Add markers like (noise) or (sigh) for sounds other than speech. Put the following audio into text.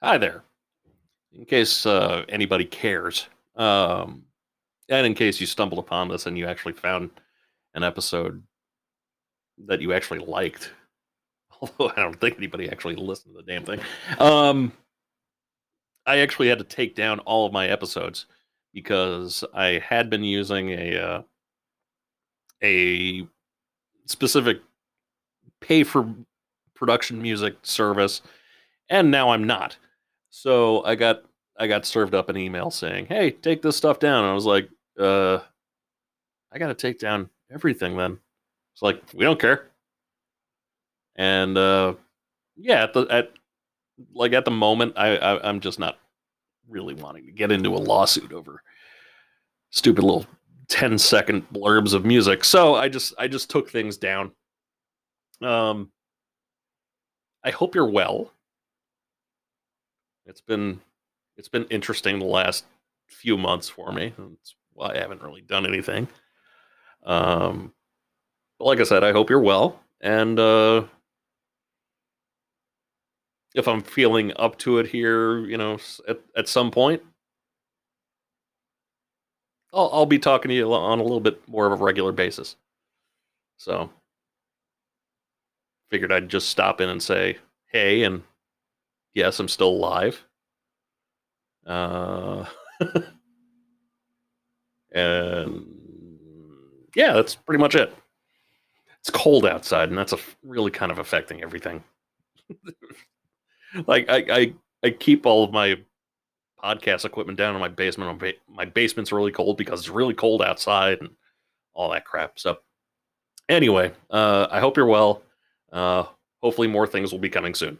Hi there. In case uh, anybody cares, um, and in case you stumbled upon this and you actually found an episode that you actually liked, (laughs) although I don't think anybody actually listened to the damn thing. Um, I actually had to take down all of my episodes because I had been using a uh, a specific pay for production music service, and now I'm not. So I got I got served up an email saying, "Hey, take this stuff down." And I was like, "Uh, I got to take down everything then." It's like we don't care. And uh, yeah, at the at like at the moment, I, I I'm just not really wanting to get into a lawsuit over stupid little 10 second blurbs of music. So I just I just took things down. Um I hope you're well. It's been it's been interesting the last few months for me. That's why I haven't really done anything. Um but like I said, I hope you're well and uh if I'm feeling up to it here, you know, at, at some point, I'll, I'll be talking to you on a little bit more of a regular basis. So, figured I'd just stop in and say, hey, and yes, I'm still alive. Uh, (laughs) and yeah, that's pretty much it. It's cold outside, and that's a, really kind of affecting everything. (laughs) like I, I I keep all of my podcast equipment down in my basement. My basement's really cold because it's really cold outside and all that crap. So anyway, uh, I hope you're well. Uh, hopefully more things will be coming soon.